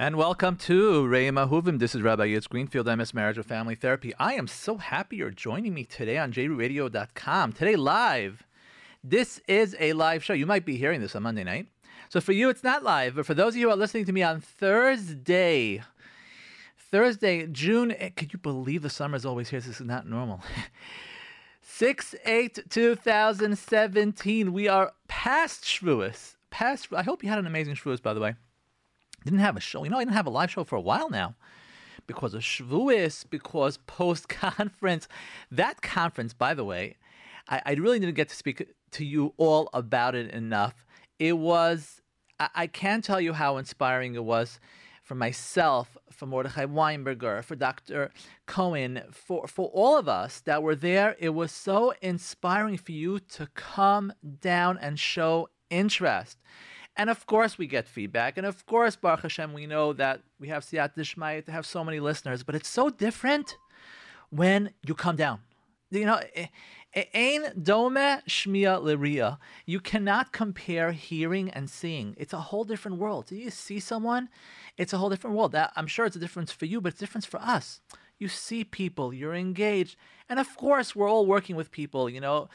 And welcome to Reim Ahuvim. This is Rabbi Yitz Greenfield, MS Marriage and Family Therapy. I am so happy you're joining me today on jradio.com. Today live. This is a live show. You might be hearing this on Monday night. So for you, it's not live, but for those of you who are listening to me on Thursday, Thursday, June, eh, could you believe the summer is always here? This is not normal. 6 8 2017. We are past Shavuos. Past, I hope you had an amazing Shavuos, by the way. Didn't have a show. You know, I didn't have a live show for a while now because of Shavuos, because post conference. That conference, by the way, I, I, really didn't get to speak to you all about it enough. It was, I, I can't tell you how inspiring it was for myself, for Mordechai Weinberger, for Dr. Cohen, for, for all of us that were there. It was so inspiring for you to come down and show interest. And of course, we get feedback. And of course, Baruch Hashem, we know that we have Siyat Dishmai to have so many listeners, but it's so different when you come down. You know, eh, eh, Ein dome shmia liria. You cannot compare hearing and seeing. It's a whole different world. Do you see someone? It's a whole different world. That, I'm sure it's a difference for you, but it's a difference for us. You see people, you're engaged. And of course, we're all working with people, you know.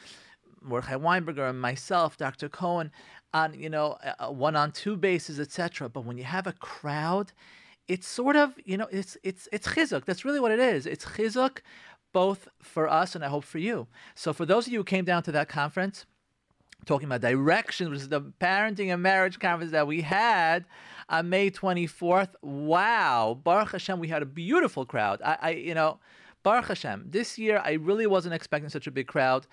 Mordechai Weinberger and myself, Dr. Cohen, on you know one on two bases, etc. But when you have a crowd, it's sort of you know it's it's it's chizuk. That's really what it is. It's chizuk, both for us and I hope for you. So for those of you who came down to that conference, talking about direction, which is the parenting and marriage conference that we had on May 24th. Wow, Baruch Hashem, we had a beautiful crowd. I, I you know, Baruch Hashem. This year, I really wasn't expecting such a big crowd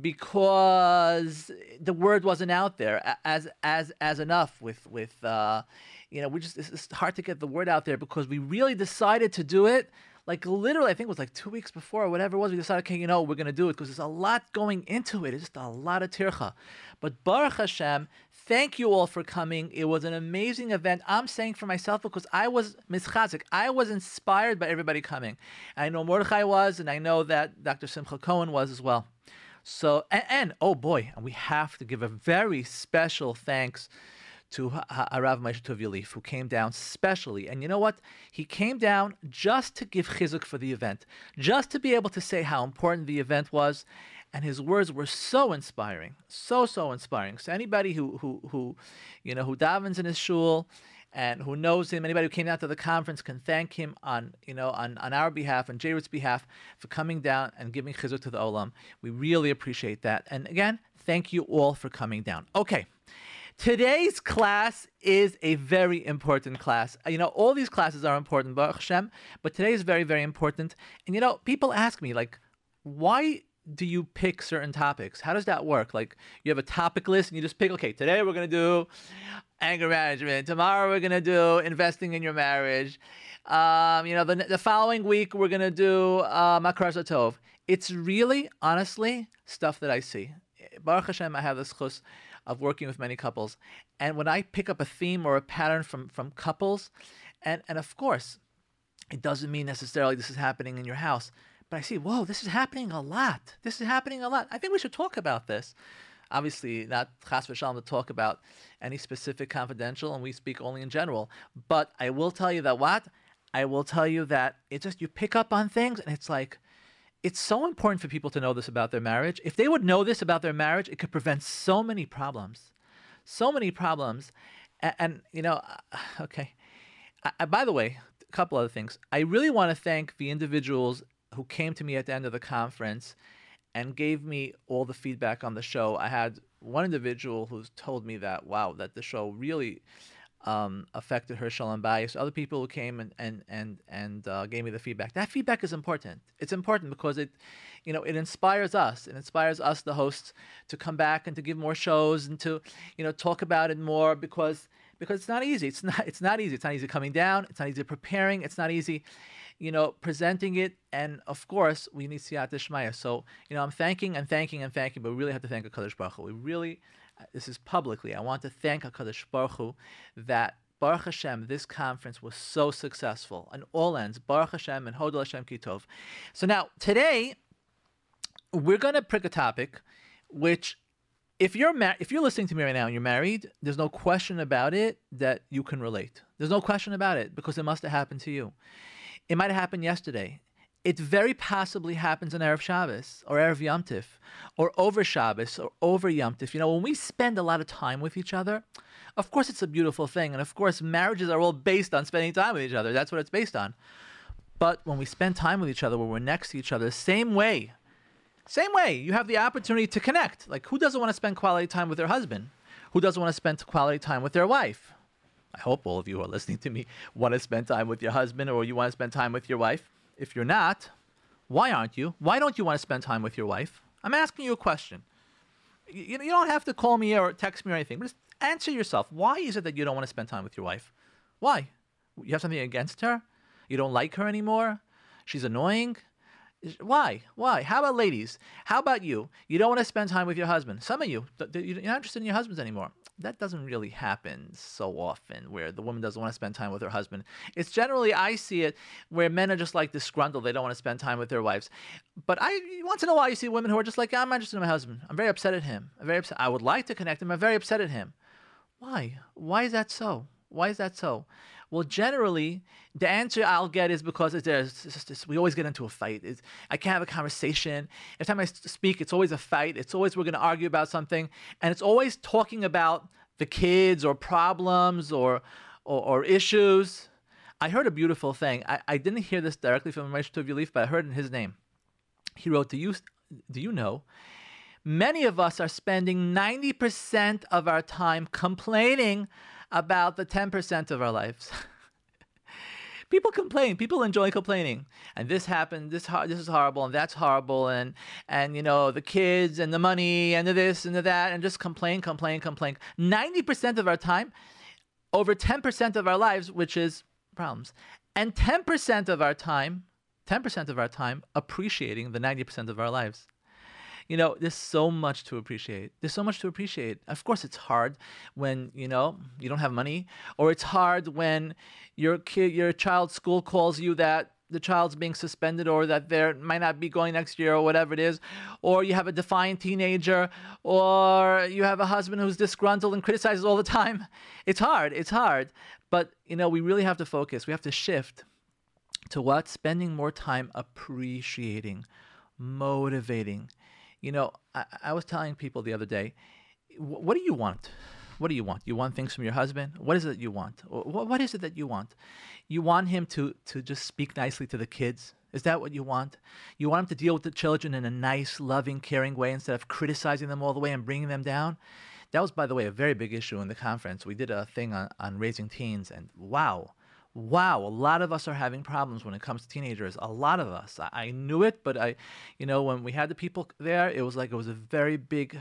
because the word wasn't out there as as as enough with with uh, you know we just it's hard to get the word out there because we really decided to do it like literally I think it was like two weeks before or whatever it was we decided okay you know we're gonna do it because there's a lot going into it. It's just a lot of tircha. But Baruch Hashem thank you all for coming. It was an amazing event. I'm saying for myself because I was mischazik. I was inspired by everybody coming. I know Mordechai was and I know that Dr. Simcha Cohen was as well so, and, and, oh boy, we have to give a very special thanks to Harav Moshe Tov who came down specially. And you know what? He came down just to give chizuk for the event, just to be able to say how important the event was. And his words were so inspiring, so so inspiring. So anybody who who who, you know, who davens in his shul and who knows him, anybody who came out to the conference can thank him on, you know, on, on our behalf, on J-Root's behalf, for coming down and giving chizuk to the olam. We really appreciate that. And again, thank you all for coming down. Okay. Today's class is a very important class. Uh, you know, all these classes are important, Baruch Hashem, but today is very, very important. And you know, people ask me, like, why do you pick certain topics? How does that work? Like you have a topic list and you just pick, okay, today we're going to do anger management. Tomorrow we're to do investing in your marriage. Um, you know, the, the following week we're to do uh, Tov. It's really, honestly, stuff that I see. Baruch Hashem, I have this chus of working with many couples. And when I pick up a theme or a pattern from, from couples, and, and of course, it doesn't mean necessarily this is happening in your house, but I see, whoa, this is happening a lot. This is happening a lot. I think we should talk about this. Obviously, not chas v'shalom to talk about any specific confidential, and we speak only in general. But I will tell you that what? I will tell you that it's just you pick up on things, and it's like, it's so important for people to know this about their marriage. If they would know this about their marriage, it could prevent so many problems. So many problems. And, and you know, okay. I, by the way, a couple other things. I really want to thank the individuals who came to me at the end of the conference and gave me all the feedback on the show. I had one individual who told me that wow, that the show really um, affected her shalom bayis. Other people who came and and and and uh, gave me the feedback. That feedback is important. It's important because it, you know, it inspires us. It inspires us, the hosts, to come back and to give more shows and to, you know, talk about it more because because it's not easy. It's not it's not easy. It's not easy coming down. It's not easy preparing. It's not easy, you know, presenting it. And of course, we need siyat dishmaya. So you know, I'm thanking and thanking and thanking, but we really have to thank Hakadosh Baruch Hu. We really, uh, this is publicly. I want to thank Hakadosh Baruch Hu that. Baruch Hashem, this conference was so successful on all ends. Baruch Hashem and Hodel Hashem Kitov. So now today, we're going to pick a topic which if you're ma- if you're listening to me right now and you're married, there's no question about it that you can relate. There's no question about it because it must have happened to you. It might have happened yesterday. It very possibly happens on Erev Shabbos or Erev Yom Tif or over Shabbos or over Yom Tif. You know, when we spend a lot of time with each other, of course it's a beautiful thing. And of course, marriages are all based on spending time with each other. That's what it's based on. But when we spend time with each other, when we're next to each other, same way, same way, you have the opportunity to connect. Like, who doesn't want to spend quality time with their husband? Who doesn't want to spend quality time with their wife? I hope all of you who are listening to me want to spend time with your husband or you want to spend time with your wife. If you're not, why aren't you? Why don't you want to spend time with your wife? I'm asking you a question. You, you don't have to call me or text me or anything, just answer yourself. Why is it that you don't want to spend time with your wife? Why? You have something against her? You don't like her anymore? She's annoying? Why? Why? How about ladies? How about you? You don't want to spend time with your husband. Some of you, you're not interested in your husbands anymore. That doesn't really happen so often where the woman doesn't want to spend time with her husband. It's generally, I see it, where men are just like disgruntled. They don't want to spend time with their wives. But I once in a while, you see women who are just like, I'm interested in my husband. I'm very upset at him. I'm very upset. I would like to connect him. I'm very upset at him. Why? Why is that so? Why is that so? Well, generally, the answer I'll get is because there's it's, it's, we always get into a fight. It's, I can't have a conversation. Every time I speak, it's always a fight. It's always we're going to argue about something, and it's always talking about the kids or problems or or, or issues. I heard a beautiful thing. I, I didn't hear this directly from Moshe Tov but I heard in his name. He wrote, "Do you do you know?" Many of us are spending 90% of our time complaining about the 10% of our lives. people complain. People enjoy complaining. And this happened. This this is horrible, and that's horrible, and and you know the kids and the money and the this and the that, and just complain, complain, complain. Ninety percent of our time, over ten percent of our lives, which is problems, and ten percent of our time, ten percent of our time appreciating the ninety percent of our lives you know, there's so much to appreciate. There's so much to appreciate. Of course, it's hard when you know you don't have money, or it's hard when your kid, your child's school calls you that the child's being suspended or that they might not be going next year or whatever it is, or you have a defiant teenager, or you have a husband who's disgruntled and criticizes all the time. It's hard. It's hard. But, you know, we really have to focus. We have to shift to what? Spending more time appreciating, motivating, you know, I, I was telling people the other day, what do you want? What do you want? You want things from your husband? What is it you want? What is it that you want? You want him to, to just speak nicely to the kids? Is that what you want? You want him to deal with the children in a nice, loving, caring way instead of criticizing them all the way and bringing them down? That was, by the way, a very big issue in the conference. We did a thing on, on raising teens, and wow, wow, a lot of us are having problems when it comes to teenagers. A lot of us. I, I, knew it, but I, you know, when we had the people there, it was like it was a very big,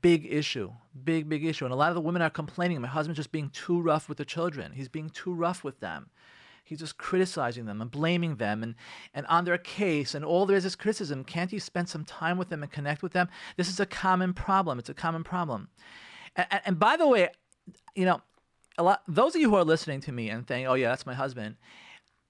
big issue. Big, big issue. And a lot of the women are complaining. My husband's just being too rough with the children. He's being too rough with them. He's just criticizing them and blaming them and, and on their case, and all there is is criticism. Can't you spend some time with them and connect with them? This is a common problem. It's a common problem. and, and by the way, you know, a lot those of you who are listening to me and saying, "Oh yeah, that's my husband,"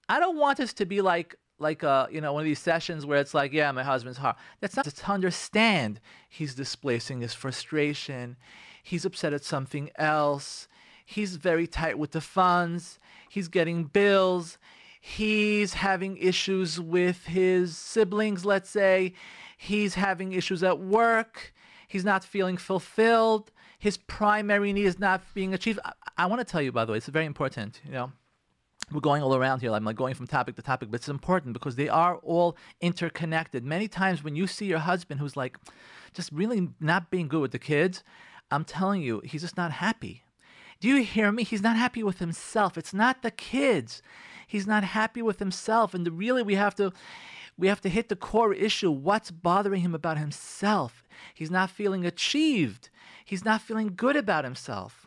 I don't want this to be like like uh you know one of these sessions where it's like, "Yeah, my husband's hard." That's not to understand. He's displacing his frustration. He's upset at something else. He's very tight with the funds. He's getting bills. He's having issues with his siblings, let's say. He's having issues at work. He's not feeling fulfilled his primary need is not being achieved. I, want to tell you, by the way, it's very important. You know, we're going all around here. I'm like going from topic to topic, but it's important because they are all interconnected. Many times when you see your husband who's like just really not being good with the kids, I'm telling you, he's just not happy. Do you hear me? He's not happy with himself. It's not the kids. He's not happy with himself. And the, really, we have to we have to hit the core issue. What's bothering him about himself? He's not feeling achieved. He's not feeling good about himself.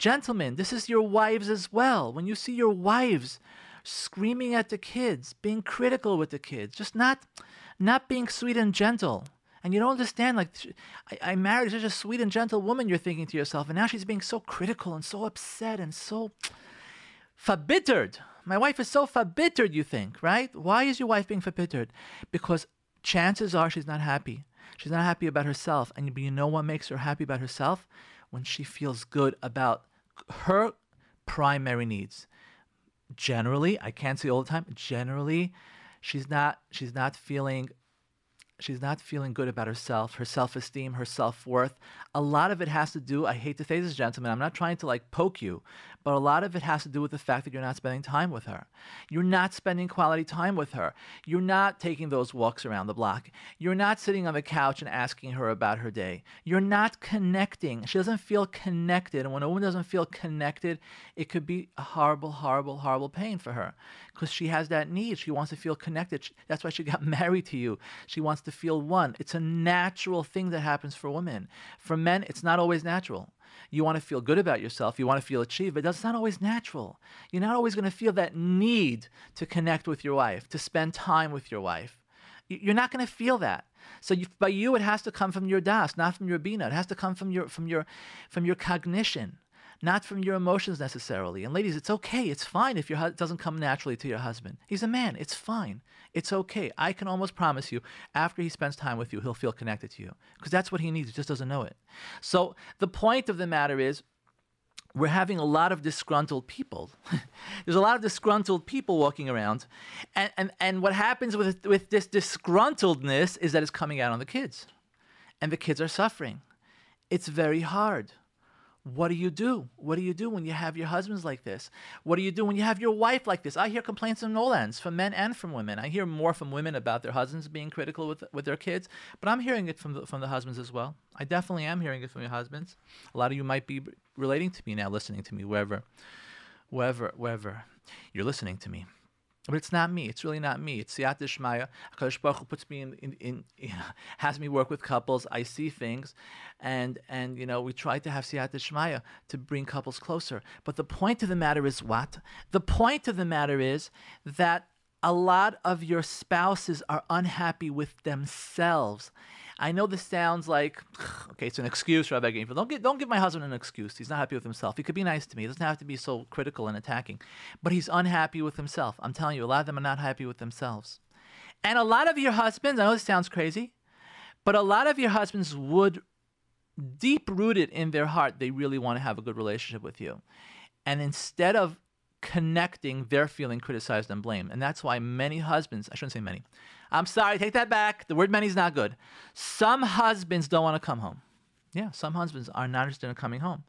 Gentlemen, this is your wives as well. When you see your wives screaming at the kids, being critical with the kids, just not not being sweet and gentle. And you don't understand, like, I, I married such a sweet and gentle woman, you're thinking to yourself, and now she's being so critical and so upset and so verbittered. My wife is so verbittered, you think, right? Why is your wife being verbittered? Because chances are she's not happy. She's not happy about herself. And you know what makes her happy about herself? When she feels good about her primary needs. Generally, I can't say all the time, generally, she's not she's not feeling she's not feeling good about herself, her self esteem, her self worth. A lot of it has to do, I hate to say this, gentlemen, I'm not trying to like poke you, but a lot of it has to do with the fact that you're not spending time with her. You're not spending quality time with her. You're not taking those walks around the block. You're not sitting on the couch and asking her about her day. You're not connecting. She doesn't feel connected. And when a woman doesn't feel connected, it could be a horrible, horrible, horrible pain for her because she has that need. She wants to feel connected. That's why she got married to you. She wants to feel one. It's a natural thing that happens for women. For men, it's not always natural. You want to feel good about yourself. You want to feel achieved, but that's not always natural. You're not always going to feel that need to connect with your wife, to spend time with your wife. You're not going to feel that. So you, by you, it has to come from your das, not from your bina. It has to come from your from your from your cognition not from your emotions necessarily. And ladies, it's okay. It's fine if your it doesn't come naturally to your husband. He's a man. It's fine. It's okay. I can almost promise you, after he spends time with you, he'll feel connected to you because that's what he needs. He just doesn't know it. So the point of the matter is, we're having a lot of disgruntled people. There's a lot of disgruntled people walking around. And, and, and what happens with, with this disgruntledness is that it's coming out on the kids. And the kids are suffering. It's very hard. What do you do? What do you do when you have your husbands like this? What do you do when you have your wife like this? I hear complaints on all ends, from men and from women. I hear more from women about their husbands being critical with with their kids, but I'm hearing it from the, from the husbands as well. I definitely am hearing it from your husbands. A lot of you might be relating to me now, listening to me, wherever, wherever, wherever you're listening to me. But it's not me. It's really not me. It's Siyat Shmaya. HaKadosh Baruch Hu puts me in, in, in, in, has me work with couples. I see things, and and you know we try to have Siyat Shmaya to bring couples closer. But the point of the matter is what? The point of the matter is that a lot of your spouses are unhappy with themselves I know this sounds like okay, it's an excuse, Rabbi Greenfield. Don't don't give my husband an excuse. He's not happy with himself. He could be nice to me. He doesn't have to be so critical and attacking. But he's unhappy with himself. I'm telling you, a lot of them are not happy with themselves. And a lot of your husbands, I know this sounds crazy, but a lot of your husbands would deep rooted in their heart, they really want to have a good relationship with you. And instead of connecting, they're feeling criticized and blamed. And that's why many husbands, I shouldn't say many, I'm sorry, take that back. The word many is not good. Some husbands don't want to come home. Yeah, some husbands are not interested in coming home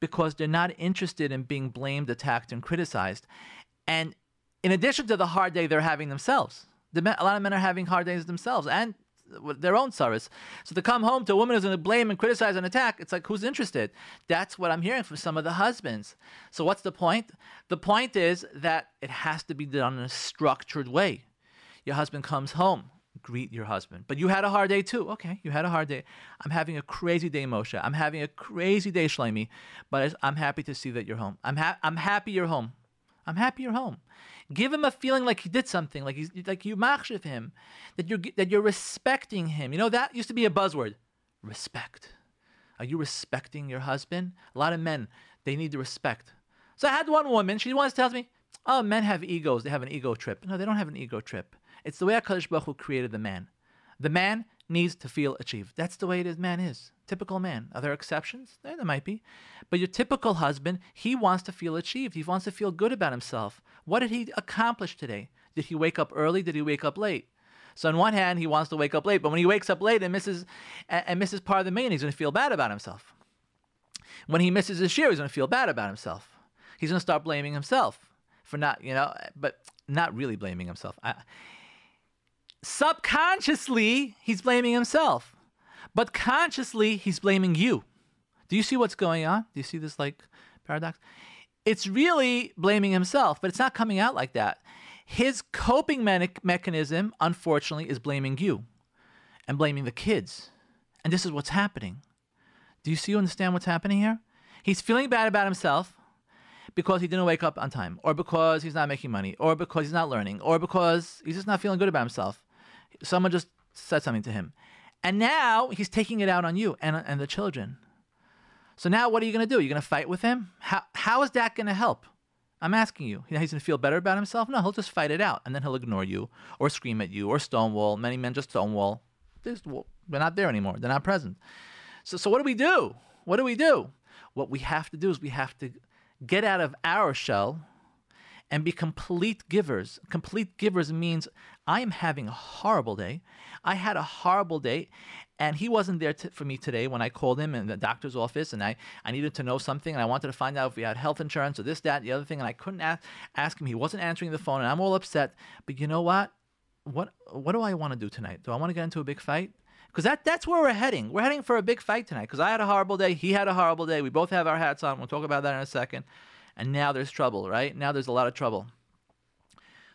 because they're not interested in being blamed, attacked, and criticized. And in addition to the hard day they're having themselves, the men, a lot of men are having hard days themselves and their own service. So to come home to a woman who's going to blame and criticize and attack, it's like, who's interested? That's what I'm hearing from some of the husbands. So what's the point? The point is that it has to be done in a structured way. Your husband comes home, greet your husband. But you had a hard day too. Okay, you had a hard day. I'm having a crazy day, Moshe. I'm having a crazy day, Shlomi. But I'm happy to see that you're home. I'm, ha- I'm happy you're home. I'm happy you're home. Give him a feeling like he did something, like he's like you machshiv him, that you're that you're respecting him. You know that used to be a buzzword. Respect. Are you respecting your husband? A lot of men they need the respect. So I had one woman. She once tells me, "Oh, men have egos. They have an ego trip." No, they don't have an ego trip. It's the way HaKadosh Baruch Hu created the man. The man needs to feel achieved. That's the way it is, man is. Typical man. Are there exceptions? There, there might be. But your typical husband, he wants to feel achieved. He wants to feel good about himself. What did he accomplish today? Did he wake up early? Did he wake up late? So on one hand, he wants to wake up late, but when he wakes up late and misses and misses part of the main, he's going to feel bad about himself. When he misses his share, he's going to feel bad about himself. He's going to start blaming himself for not, you know, but not really blaming himself. I, subconsciously, he's blaming himself, but consciously, he's blaming you. Do you see what's going on? Do you see this like paradox? It's really blaming himself, but it's not coming out like that. His coping me- mechanism, unfortunately, is blaming you and blaming the kids. And this is what's happening. Do you see, you understand what's happening here? He's feeling bad about himself because he didn't wake up on time, or because he's not making money, or because he's not learning, or because he's just not feeling good about himself. Someone just said something to him. And now he's taking it out on you and, and the children. So now what are you going to do? You're going to fight with him? How, how is that going to help? I'm asking you. He's going to feel better about himself? No, he'll just fight it out and then he'll ignore you or scream at you or stonewall. Many men just stonewall. they're not there anymore. They're not present. So, so what do we do? What do we do? What we have to do is we have to get out of our shell and be complete givers. Complete givers means I am having a horrible day. I had a horrible day, and he wasn't there t- for me today when I called him in the doctor's office, and I, I needed to know something, and I wanted to find out if we had health insurance or this, that, the other thing, and I couldn't ask, ask him. He wasn't answering the phone, and I'm all upset. But you know what? What what do I want to do tonight? Do I want to get into a big fight? Because that, that's where we're heading. We're heading for a big fight tonight. Because I had a horrible day. He had a horrible day. We both have our hats on. We'll talk about that in a second. And now there's trouble, right? Now there's a lot of trouble.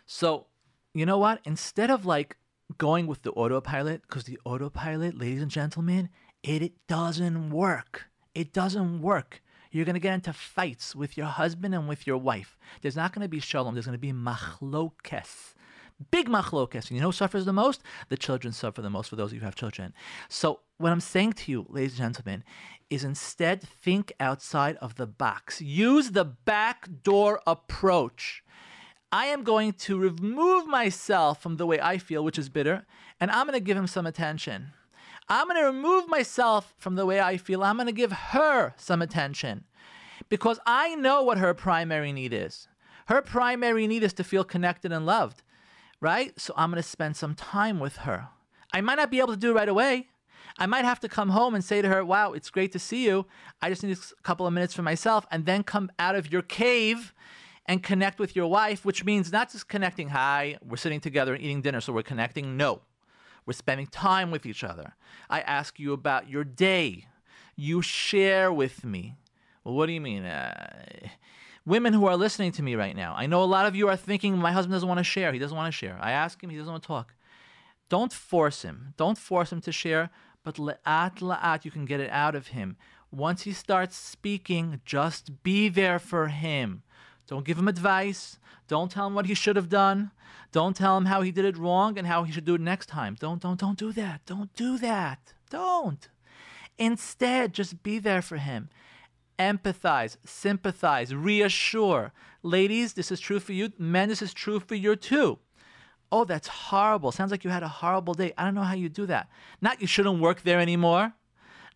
So, you know what? Instead of like going with the autopilot, because the autopilot, ladies and gentlemen, it, it doesn't work. It doesn't work. You're going to get into fights with your husband and with your wife. There's not going to be shalom. There's going to be machlokes. Big machlokes. And You know who suffers the most? The children suffer the most for those of you who have children. So, what I'm saying to you, ladies and gentlemen, is instead think outside of the box. Use the back door approach. I am going to remove myself from the way I feel, which is bitter, and I'm going to give him some attention. I'm going to remove myself from the way I feel. I'm going to give her some attention because I know what her primary need is. Her primary need is to feel connected and loved right? So I'm going to spend some time with her. I might not be able to do it right away. I might have to come home and say to her, Wow, it's great to see you. I just need a couple of minutes for myself, and then come out of your cave and connect with your wife, which means not just connecting, hi, we're sitting together and eating dinner, so we're connecting. No, we're spending time with each other. I ask you about your day. You share with me. Well, what do you mean? Uh, Women who are listening to me right now, I know a lot of you are thinking, my husband doesn't want to share. He doesn't want to share. I ask him, he doesn't want to talk. Don't force him. Don't force him to share, but la'at la'at, you can get it out of him. Once he starts speaking, just be there for him. Don't give him advice. Don't tell him what he should have done. Don't tell him how he did it wrong and how he should do it next time. Don't, don't, don't do that. Don't do that. Don't. Instead, just be there for him empathize, sympathize, reassure. Ladies, this is true for you. Men, this is true for you too. Oh, that's horrible. Sounds like you had a horrible day. I don't know how you do that. Not you shouldn't work there anymore.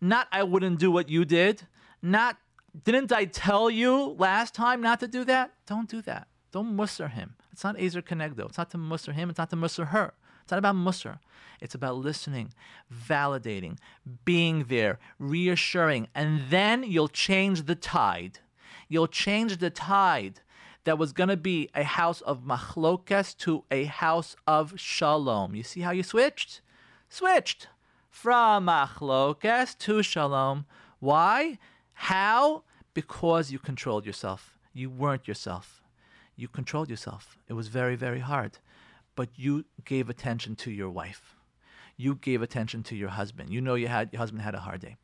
Not I wouldn't do what you did. Not didn't I tell you last time not to do that? Don't do that. Don't mussar him. It's not Ezer Kenegdo. It's not to mussar him. It's not to mussar her. It's not about mussar. It's about listening, validating, being there, reassuring, and then you'll change the tide. You'll change the tide that was going to be a house of machlokes to a house of shalom. You see how you switched? Switched from machlokes to shalom. Why? How? Because you controlled yourself. You weren't yourself. You controlled yourself. It was very, very hard but you gave attention to your wife. You gave attention to your husband. You know you had your husband had a hard day.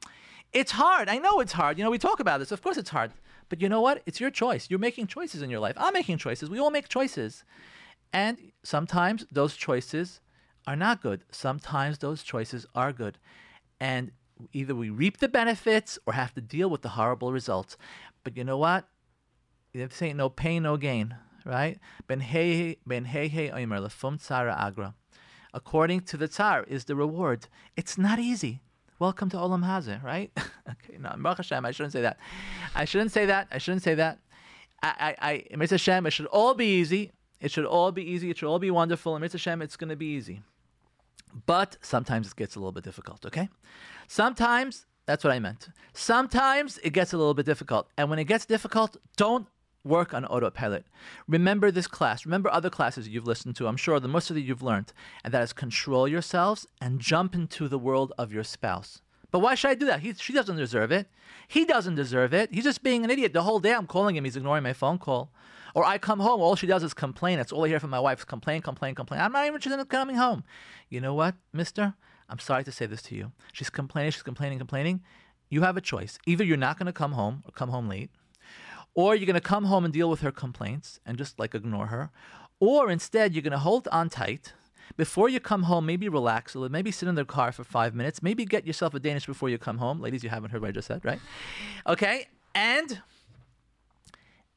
It's hard. I know it's hard. You know, we talk about this. Of course it's hard. But you know what? It's your choice. You're making choices in your life. I'm making choices. We all make choices. And sometimes those choices are not good. Sometimes those choices are good. And either we reap the benefits or have to deal with the horrible results. But you know what? This ain't no pain, no gain right? Ben agra. According to the tsar is the reward. It's not easy. Welcome to Olam Hazeh, right? okay, no, Baruch Hashem, I shouldn't say that. I shouldn't say that. I shouldn't say that. I, I, I Hashem, it should all be easy. It should all be easy. It should all be wonderful. And Mitzvah Hashem, it's going to be easy. But sometimes it gets a little bit difficult, okay? Sometimes, that's what I meant. Sometimes it gets a little bit difficult. And when it gets difficult, don't work on autopilot. Remember this class. Remember other classes you've listened to. I'm sure the most of you you've learned, and that is control yourselves and jump into the world of your spouse. But why should I do that? He, she doesn't deserve it. He doesn't deserve it. He's just being an idiot. The whole day I'm calling him, he's ignoring my phone call. Or I come home, all she does is complain. That's all I hear from my wife is complain, complain, complain. I'm not even interested in coming home. You know what, mister? I'm sorry to say this to you. She's complaining, she's complaining, complaining. You have a choice. Either you're not going to come home or come home late, or you're going to come home and deal with her complaints and just like ignore her. Or instead, you're going to hold on tight. Before you come home, maybe relax a little, maybe sit in the car for five minutes, maybe get yourself a Danish before you come home. Ladies, you haven't heard what I just said, right? Okay. And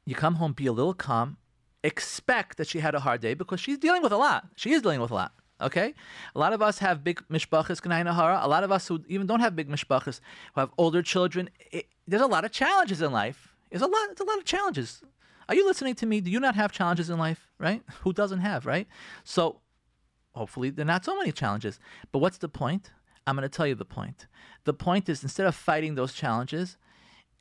you come home, be a little calm, expect that she had a hard day because she's dealing with a lot. She is dealing with a lot. Okay, a lot of us have big mishpachas kanai A lot of us who even don't have big mishpachas, who have older children, it, there's a lot of challenges in life. There's a lot. It's a lot of challenges. Are you listening to me? Do you not have challenges in life? Right? Who doesn't have? Right? So, hopefully, there are not so many challenges. But what's the point? I'm going to tell you the point. The point is instead of fighting those challenges,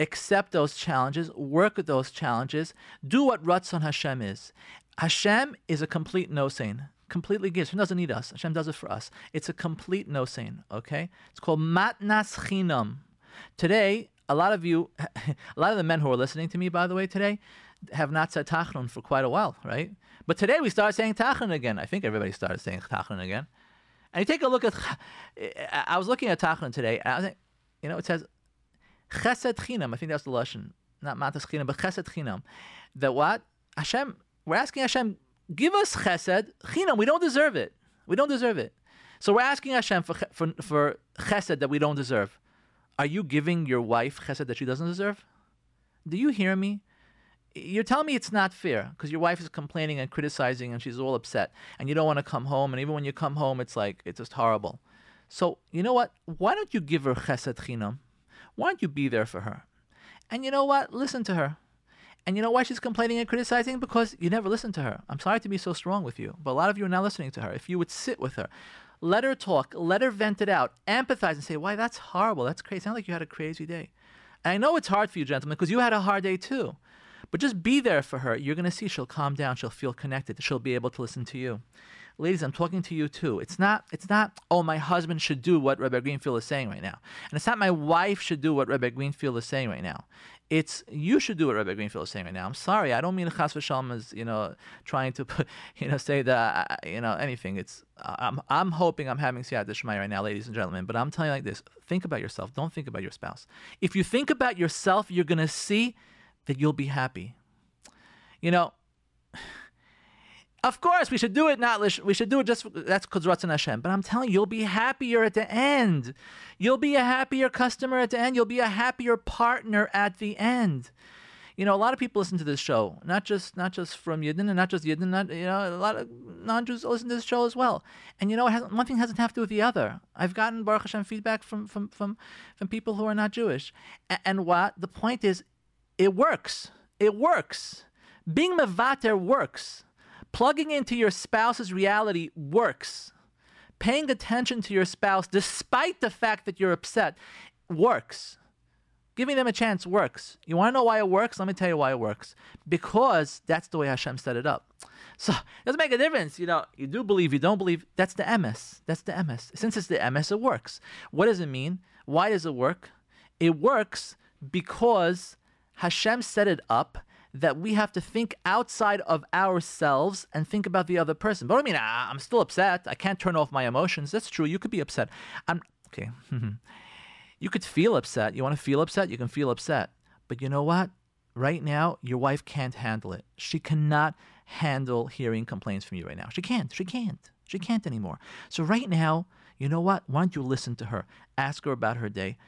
accept those challenges, work with those challenges, do what Ratzon Hashem is. Hashem is a complete no sain completely gives. Hashem doesn't need us. Hashem does it for us. It's a complete no sain. Okay, it's called matnas chinam. Today, a lot of you, a lot of the men who are listening to me, by the way, today, have not said tachnun for quite a while, right? But today we started saying tachnun again. I think everybody started saying tachnun again. And you take a look at, I was looking at tachnun today, and I was like, you know, it says chesed chinam. I think that's the lashon, not matas chinam, but chesed chinam. That what Hashem? We're asking Hashem, give us chesed chinam. We don't deserve it. We don't deserve it. So we're asking Hashem for, for, for chesed that we don't deserve. Are you giving your wife chesed that she doesn't deserve? Do you hear me? You're telling me it's not fair because your wife is complaining and criticizing and she's all upset and you don't want to come home. And even when you come home, it's like, it's just horrible. So, you know what? Why don't you give her chesed chinam? Why don't you be there for her? And you know what? Listen to her. And you know why she's complaining and criticizing? Because you never listen to her. I'm sorry to be so strong with you, but a lot of you are not listening to her. If you would sit with her, let her talk, let her vent it out, empathize and say, why, that's horrible. That's crazy. Sounds like you had a crazy day. And I know it's hard for you, gentlemen, because you had a hard day too. But just be there for her. You're going to see she'll calm down. She'll feel connected. She'll be able to listen to you. Ladies, I'm talking to you too. It's not, it's not, oh, my husband should do what Rebbe Greenfield is saying right now. And it's not my wife should do what Rebbe Greenfield is saying right now. It's you should do what Rebbe Greenfield is saying right now. I'm sorry, I don't mean chas v'shalom as you know trying to put, you know say that uh, you know anything. It's I'm I'm hoping I'm having siyat d'shmai right now, ladies and gentlemen. But I'm telling you like this: think about yourself. Don't think about your spouse. If you think about yourself, you're gonna see that you'll be happy. You know, of course, we should do it. Not we should do it just that's Ratzon Hashem. But I'm telling you, you'll be happier at the end. You'll be a happier customer at the end. You'll be a happier partner at the end. You know, a lot of people listen to this show, not just not just from Yidden and not just Yidden. Not you know, a lot of non-Jews listen to this show as well. And you know, one thing hasn't have to do with the other. I've gotten Baruch Hashem feedback from from from from people who are not Jewish. And what the point is, it works. It works. Being mevater works. Plugging into your spouse's reality works. Paying attention to your spouse, despite the fact that you're upset, works. Giving them a chance works. You want to know why it works? Let me tell you why it works. Because that's the way Hashem set it up. So it doesn't make a difference. You know, you do believe, you don't believe. That's the MS. That's the MS. Since it's the MS, it works. What does it mean? Why does it work? It works because Hashem set it up that we have to think outside of ourselves and think about the other person. But I mean, I'm still upset. I can't turn off my emotions. That's true. You could be upset. I'm okay. you could feel upset. You want to feel upset? You can feel upset. But you know what? Right now, your wife can't handle it. She cannot handle hearing complaints from you right now. She can't. She can't. She can't anymore. So right now, you know what? Why don't you listen to her? Ask her about her day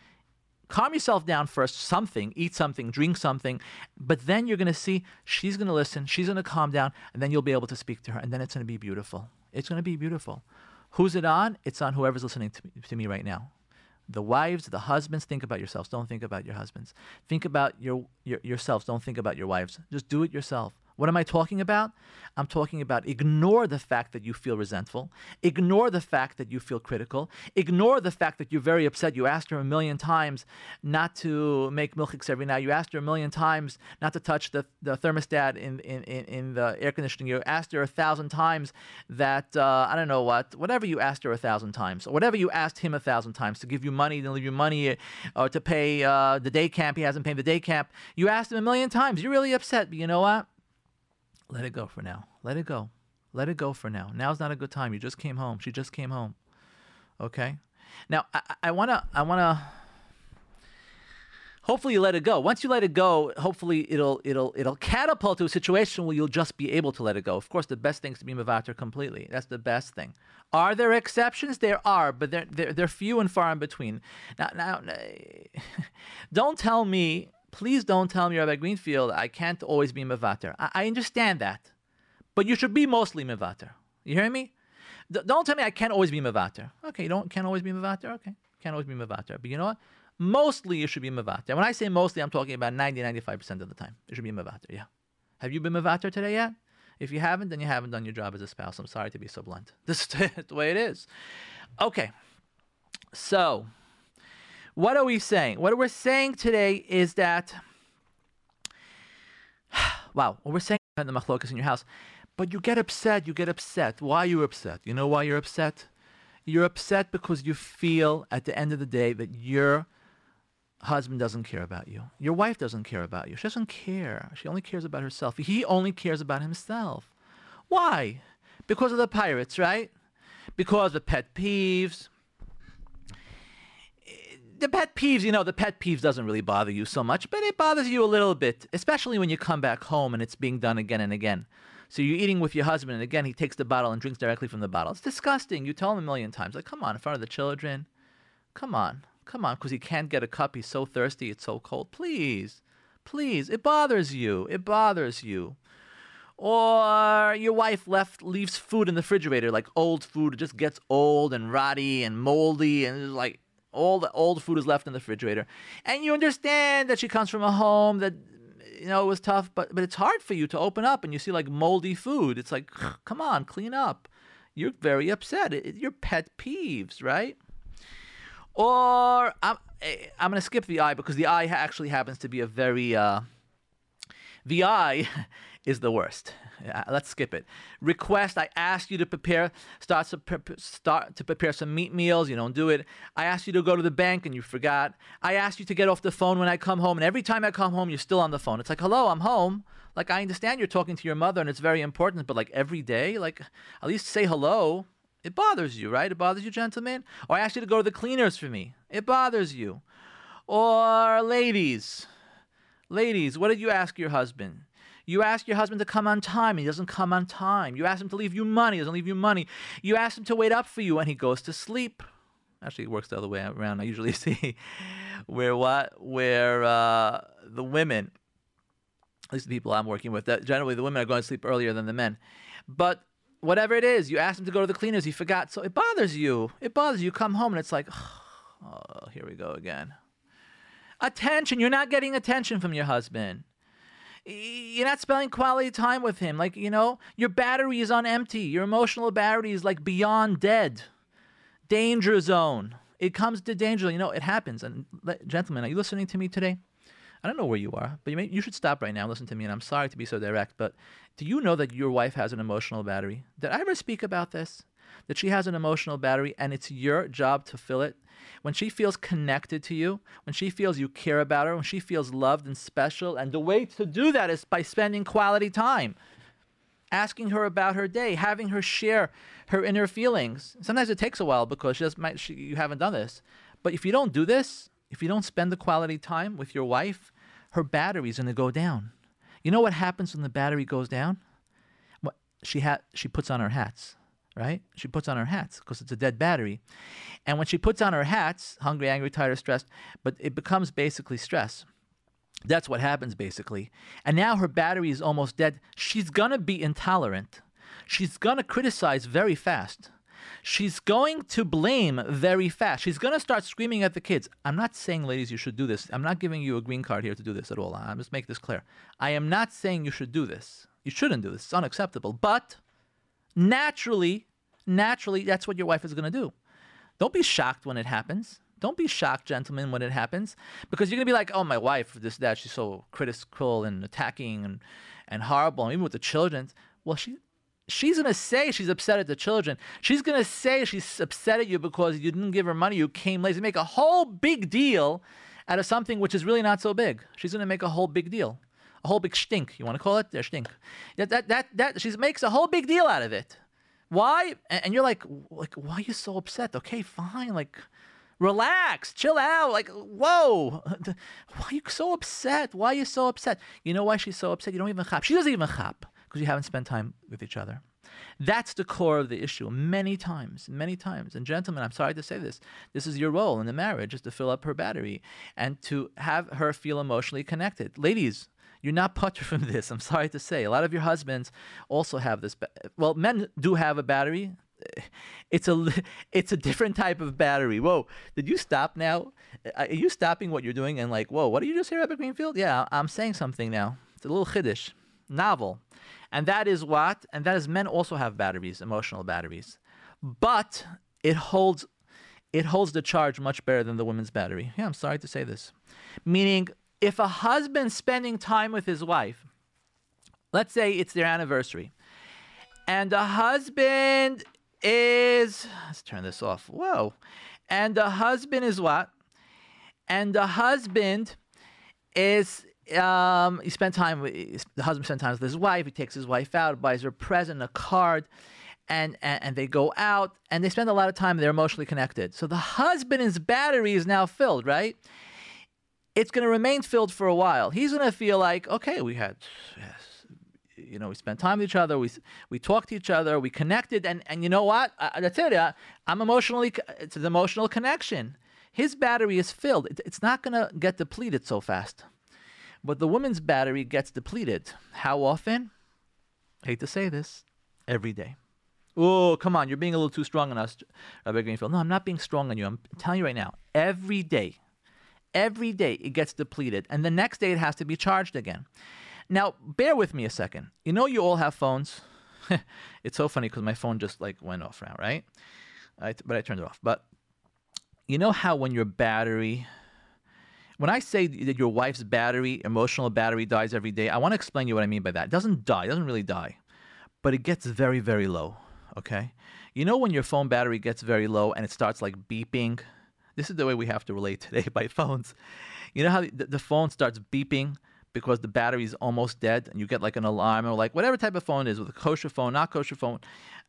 calm yourself down first, something, eat something, drink something, but then you're going to see she's going to listen, she's going to calm down, and then you'll be able to speak to her, and then it's going to be beautiful. It's going to be beautiful. Who's it on? It's on whoever's listening to me, to me right now. The wives, the husbands, think about yourselves. Don't think about your husbands. Think about your, your yourselves. Don't think about your wives. Just do it yourself. What am I talking about? I'm talking about ignore the fact that you feel resentful, ignore the fact that you feel critical, ignore the fact that you're very upset. You asked her a million times not to make milchiks every night. You asked her a million times not to touch the, the thermostat in, in, in, in the air conditioning. You asked her a thousand times that, uh, I don't know what, whatever you asked her a thousand times, or whatever you asked him a thousand times to give you money, to leave you money, or to pay uh, the day camp. He hasn't paid the day camp. You asked him a million times. You're really upset, but you know what? Let it go for now. Let it go. Let it go for now. Now's not a good time. You just came home. She just came home. Okay. Now I, I wanna I wanna hopefully you let it go. Once you let it go, hopefully it'll it'll it'll catapult to a situation where you'll just be able to let it go. Of course, the best thing is to be mavater completely. That's the best thing. Are there exceptions? There are, but they're they're, they're few and far in between. Now now, don't tell me please don't tell me, Rabbi Greenfield, I can't always be mevater. I, I understand that, but you should be mostly mevater. You hear me? D- don't tell me I can't always be Mavater. Okay, you don't can't always be Mavater. Okay, can't always be Mavater. But you know what? Mostly you should be Mavater. When I say mostly, I'm talking about 90, 95% of the time. You should be Mavater, yeah. Have you been Mavater today yet? If you haven't, then you haven't done your job as a spouse. I'm sorry to be so blunt. This is the way it is. Okay. So, what are we saying? What we're saying today is that, wow, what we're saying in the machlokas in your house, but you get upset, you get upset. Why are you upset? You know why you're upset? You're upset because you feel at the end of the day that your husband doesn't care about you. Your wife doesn't care about you. She doesn't care. She only cares about herself. He only cares about himself. Why? Because of the pirates, right? Because of pet peeves, the pet peeves, you know, the pet peeves doesn't really bother you so much, but it bothers you a little bit, especially when you come back home and it's being done again and again. So you're eating with your husband, and again, he takes the bottle and drinks directly from the bottle. It's disgusting. You tell him a million times, like, come on, in front of the children. Come on, come on, because he can't get a cup. He's so thirsty. It's so cold. Please, please. It bothers you. It bothers you. Or your wife left leaves food in the refrigerator, like old food. It just gets old and rotty and moldy, and it's like all the old food is left in the refrigerator. And you understand that she comes from a home that you know it was tough, but but it's hard for you to open up and you see like moldy food. It's like, come on, clean up. You're very upset. It, your pet peeves, right? Or I'm I'm gonna skip the eye because the eye actually happens to be a very uh, the eye is the worst. Yeah, let's skip it. Request: I ask you to prepare, start to pre- start to prepare some meat meals. You don't do it. I ask you to go to the bank and you forgot. I ask you to get off the phone when I come home, and every time I come home, you're still on the phone. It's like, hello, I'm home. Like I understand you're talking to your mother and it's very important, but like every day, like at least say hello. It bothers you, right? It bothers you, gentlemen. Or I ask you to go to the cleaners for me. It bothers you. Or ladies, ladies, what did you ask your husband? You ask your husband to come on time, he doesn't come on time. You ask him to leave you money, he doesn't leave you money. You ask him to wait up for you, and he goes to sleep. Actually, it works the other way around. I usually see where what where uh, the women, at least the people I'm working with, that generally the women are going to sleep earlier than the men. But whatever it is, you ask him to go to the cleaners, he forgot, so it bothers you. It bothers you. You come home and it's like, oh, here we go again. Attention, you're not getting attention from your husband you're not spending quality time with him. Like, you know, your battery is on empty. Your emotional battery is like beyond dead. Danger zone. It comes to danger. You know, it happens. And gentlemen, are you listening to me today? I don't know where you are, but you, may, you should stop right now and listen to me. And I'm sorry to be so direct, but do you know that your wife has an emotional battery? Did I ever speak about this? That she has an emotional battery and it's your job to fill it? when she feels connected to you, when she feels you care about her, when she feels loved and special. And the way to do that is by spending quality time, asking her about her day, having her share her inner feelings. Sometimes it takes a while because she just might, she, you haven't done this. But if you don't do this, if you don't spend the quality time with your wife, her battery's going to go down. You know what happens when the battery goes down? She ha- she puts on her hats right? She puts on her hats because it's a dead battery. And when she puts on her hats, hungry, angry, tired, or stressed, but it becomes basically stress. That's what happens basically. And now her battery is almost dead. She's going to be intolerant. She's going to criticize very fast. She's going to blame very fast. She's going to start screaming at the kids. I'm not saying, ladies, you should do this. I'm not giving you a green card here to do this at all. I'm just make this clear. I am not saying you should do this. You shouldn't do this. It's unacceptable. But naturally, naturally, that's what your wife is going to do. Don't be shocked when it happens. Don't be shocked, gentlemen, when it happens, because you're gonna be like, "Oh, my wife, this, that, she's so critical and attacking and and horrible." And even with the children, well, she she's gonna say she's upset at the children. She's gonna say she's upset at you because you didn't give her money, you came late. She make a whole big deal out of something which is really not so big. She's gonna make a whole big deal, a whole big stink. You want to call it? There, stink. That that that that she makes a whole big deal out of it. Why? And you're like, like, why are you so upset? Okay, fine. Like, relax, chill out. Like, whoa, why are you so upset? Why are you so upset? You know why she's so upset? You don't even chap. She doesn't even chap because you haven't spent time with each other. That's the core of the issue. Many times, many times. And gentlemen, I'm sorry to say this. This is your role in the marriage, is to fill up her battery and to have her feel emotionally connected. Ladies, you're not patur from this. I'm sorry to say. A lot of your husbands also have this. Ba- well, men do have a battery. it's a it's a different type of battery. Whoa, did you stop now? Are you stopping what you're doing and like, whoa, what did you just hear about Greenfield? Yeah, I'm saying something now. It's a little chiddush, novel, and that is what, and that is men also have batteries, emotional batteries, but it holds it holds the charge much better than the women's battery. Yeah, I'm sorry to say this, meaning if a husband spending time with his wife, let's say it's their anniversary, and the husband is let's turn this off. Whoa. And the husband is what? And the husband is um, he spent time with the husband spent time with his wife. He takes his wife out, buys her a present, a card, and, and and they go out and they spend a lot of time. They're emotionally connected. So the husband's battery is now filled, right? It's going to remain filled for a while. He's going to feel like, okay, we had yes, you know, we spent time with each other. We we talked to each other. We connected, and and you know what? I, that's it. I, I'm emotionally. It's an emotional connection. His battery is filled. It, it's not gonna get depleted so fast. But the woman's battery gets depleted. How often? Hate to say this. Every day. Oh, come on! You're being a little too strong on us, Rabbi Greenfield. No, I'm not being strong on you. I'm telling you right now. Every day, every day it gets depleted, and the next day it has to be charged again. Now, bear with me a second. You know, you all have phones. it's so funny because my phone just like went off now, right? But I turned it off. But you know how when your battery, when I say that your wife's battery, emotional battery dies every day, I want to explain to you what I mean by that. It doesn't die, it doesn't really die, but it gets very, very low. Okay? You know when your phone battery gets very low and it starts like beeping? This is the way we have to relate today by phones. You know how the, the phone starts beeping because the battery is almost dead and you get like an alarm or like whatever type of phone it is with a kosher phone, not kosher phone.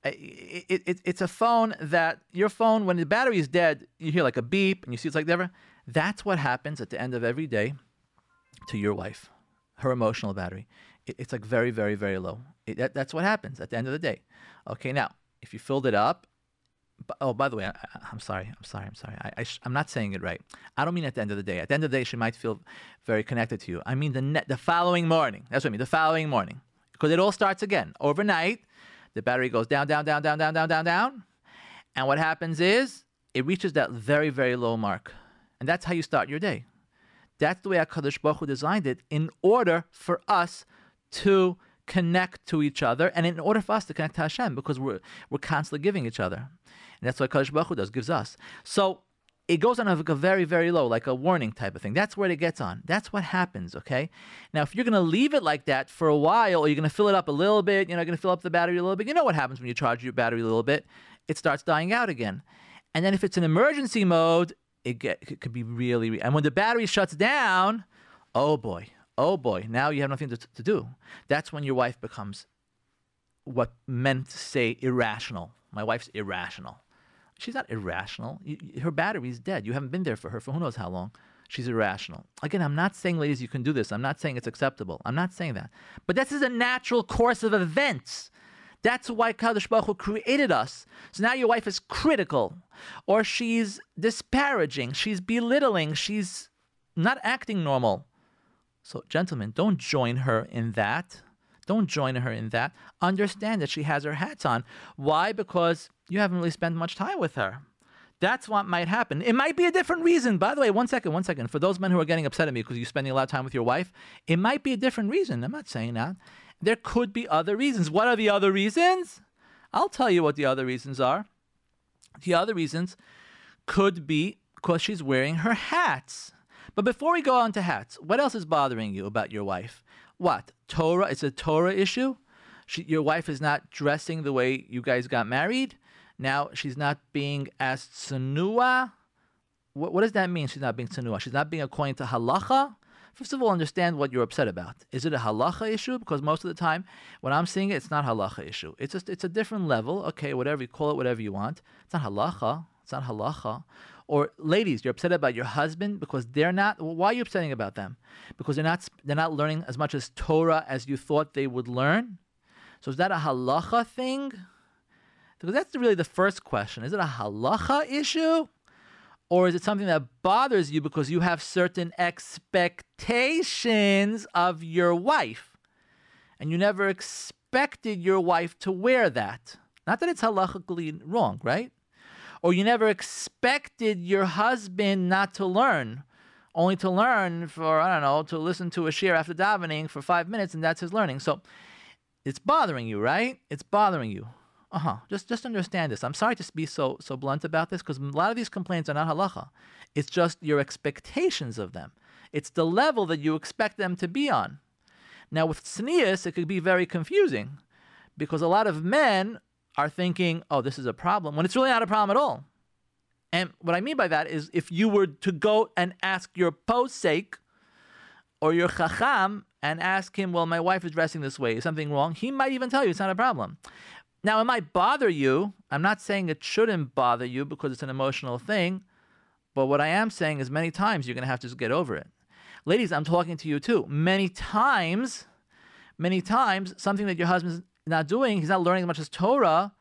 Eh, it, it, it's a phone that your phone, when the battery is dead, you hear like a beep and you see it's like never. That's what happens at the end of every day to your wife, her emotional battery. It, it's like very, very, very low. That, that's what happens at the end of the day. Okay, now, if you filled it up oh, by the way, I, am sorry. I'm sorry. I'm sorry. I, am not saying it right. I don't mean at the end of the day. At the end of the day, she might feel very connected to you. I mean the ne- the following morning. That's what I mean. The following morning, because it all starts again overnight. The battery goes down, down, down, down, down, down, down, down, and what happens is it reaches that very, very low mark, and that's how you start your day. That's the way Hakadosh Baruch Hu designed it in order for us to connect to each other, and in order for us to connect to Hashem, because we're we're constantly giving each other. And that's what Kadosh Baruch Hu does, gives us. So it goes on a, very, very low, like a warning type of thing. That's where it gets on. That's what happens, okay? Now, if you're going to leave it like that for a while, or you're going to fill it up a little bit, you know, going to fill up the battery a little bit, you know what happens when you charge your battery a little bit? It starts dying out again. And then if it's an emergency mode, it, get, it could be really, and when the battery shuts down, oh boy, oh boy, now you have nothing to, to do. That's when your wife becomes what men say irrational. My wife's irrational she's not irrational. Her battery's dead. You haven't been there for her for who knows how long. She's irrational. Again, I'm not saying, ladies, you can do this. I'm not saying it's acceptable. I'm not saying that. But this is a natural course of events. That's why Kadosh Baruch Hu created us. So now your wife is critical, or she's disparaging, she's belittling, she's not acting normal. So, gentlemen, don't join her in that. Don't join her in that. Understand that she has her hats on. Why? Because you haven't really spent much time with her. That's what might happen. It might be a different reason. By the way, one second, one second. For those men who are getting upset at me because you're spending a lot of time with your wife, it might be a different reason. I'm not saying that. There could be other reasons. What are the other reasons? I'll tell you what the other reasons are. The other reasons could be because she's wearing her hats. But before we go on to hats, what else is bothering you about your wife? What? Torah? It's a Torah issue? She, your wife is not dressing the way you guys got married? Now she's not being as tsunua. What, what does that mean? She's not being tsunua. She's not being according to halacha. First of all, understand what you're upset about. Is it a halacha issue? Because most of the time, when I'm seeing it, it's not halacha issue. It's just it's a different level. Okay, whatever you call it, whatever you want. It's not halacha. It's not halacha. Or ladies, you're upset about your husband because they're not. Well, why are you upsetting about them? Because they're not they're not learning as much as Torah as you thought they would learn. So is that a halacha thing? Because that's really the first question. Is it a halacha issue? Or is it something that bothers you because you have certain expectations of your wife? And you never expected your wife to wear that. Not that it's halachically wrong, right? Or you never expected your husband not to learn, only to learn for, I don't know, to listen to a shiur after davening for five minutes, and that's his learning. So it's bothering you, right? It's bothering you. Uh huh. Just just understand this. I'm sorry to be so so blunt about this because a lot of these complaints are not halacha. It's just your expectations of them. It's the level that you expect them to be on. Now with tznius, it could be very confusing because a lot of men are thinking, "Oh, this is a problem," when it's really not a problem at all. And what I mean by that is, if you were to go and ask your posek or your chacham and ask him, "Well, my wife is dressing this way. Is something wrong?" He might even tell you it's not a problem. Now, it might bother you. I'm not saying it shouldn't bother you because it's an emotional thing. But what I am saying is, many times you're going to have to just get over it. Ladies, I'm talking to you too. Many times, many times, something that your husband's not doing, he's not learning as much as Torah.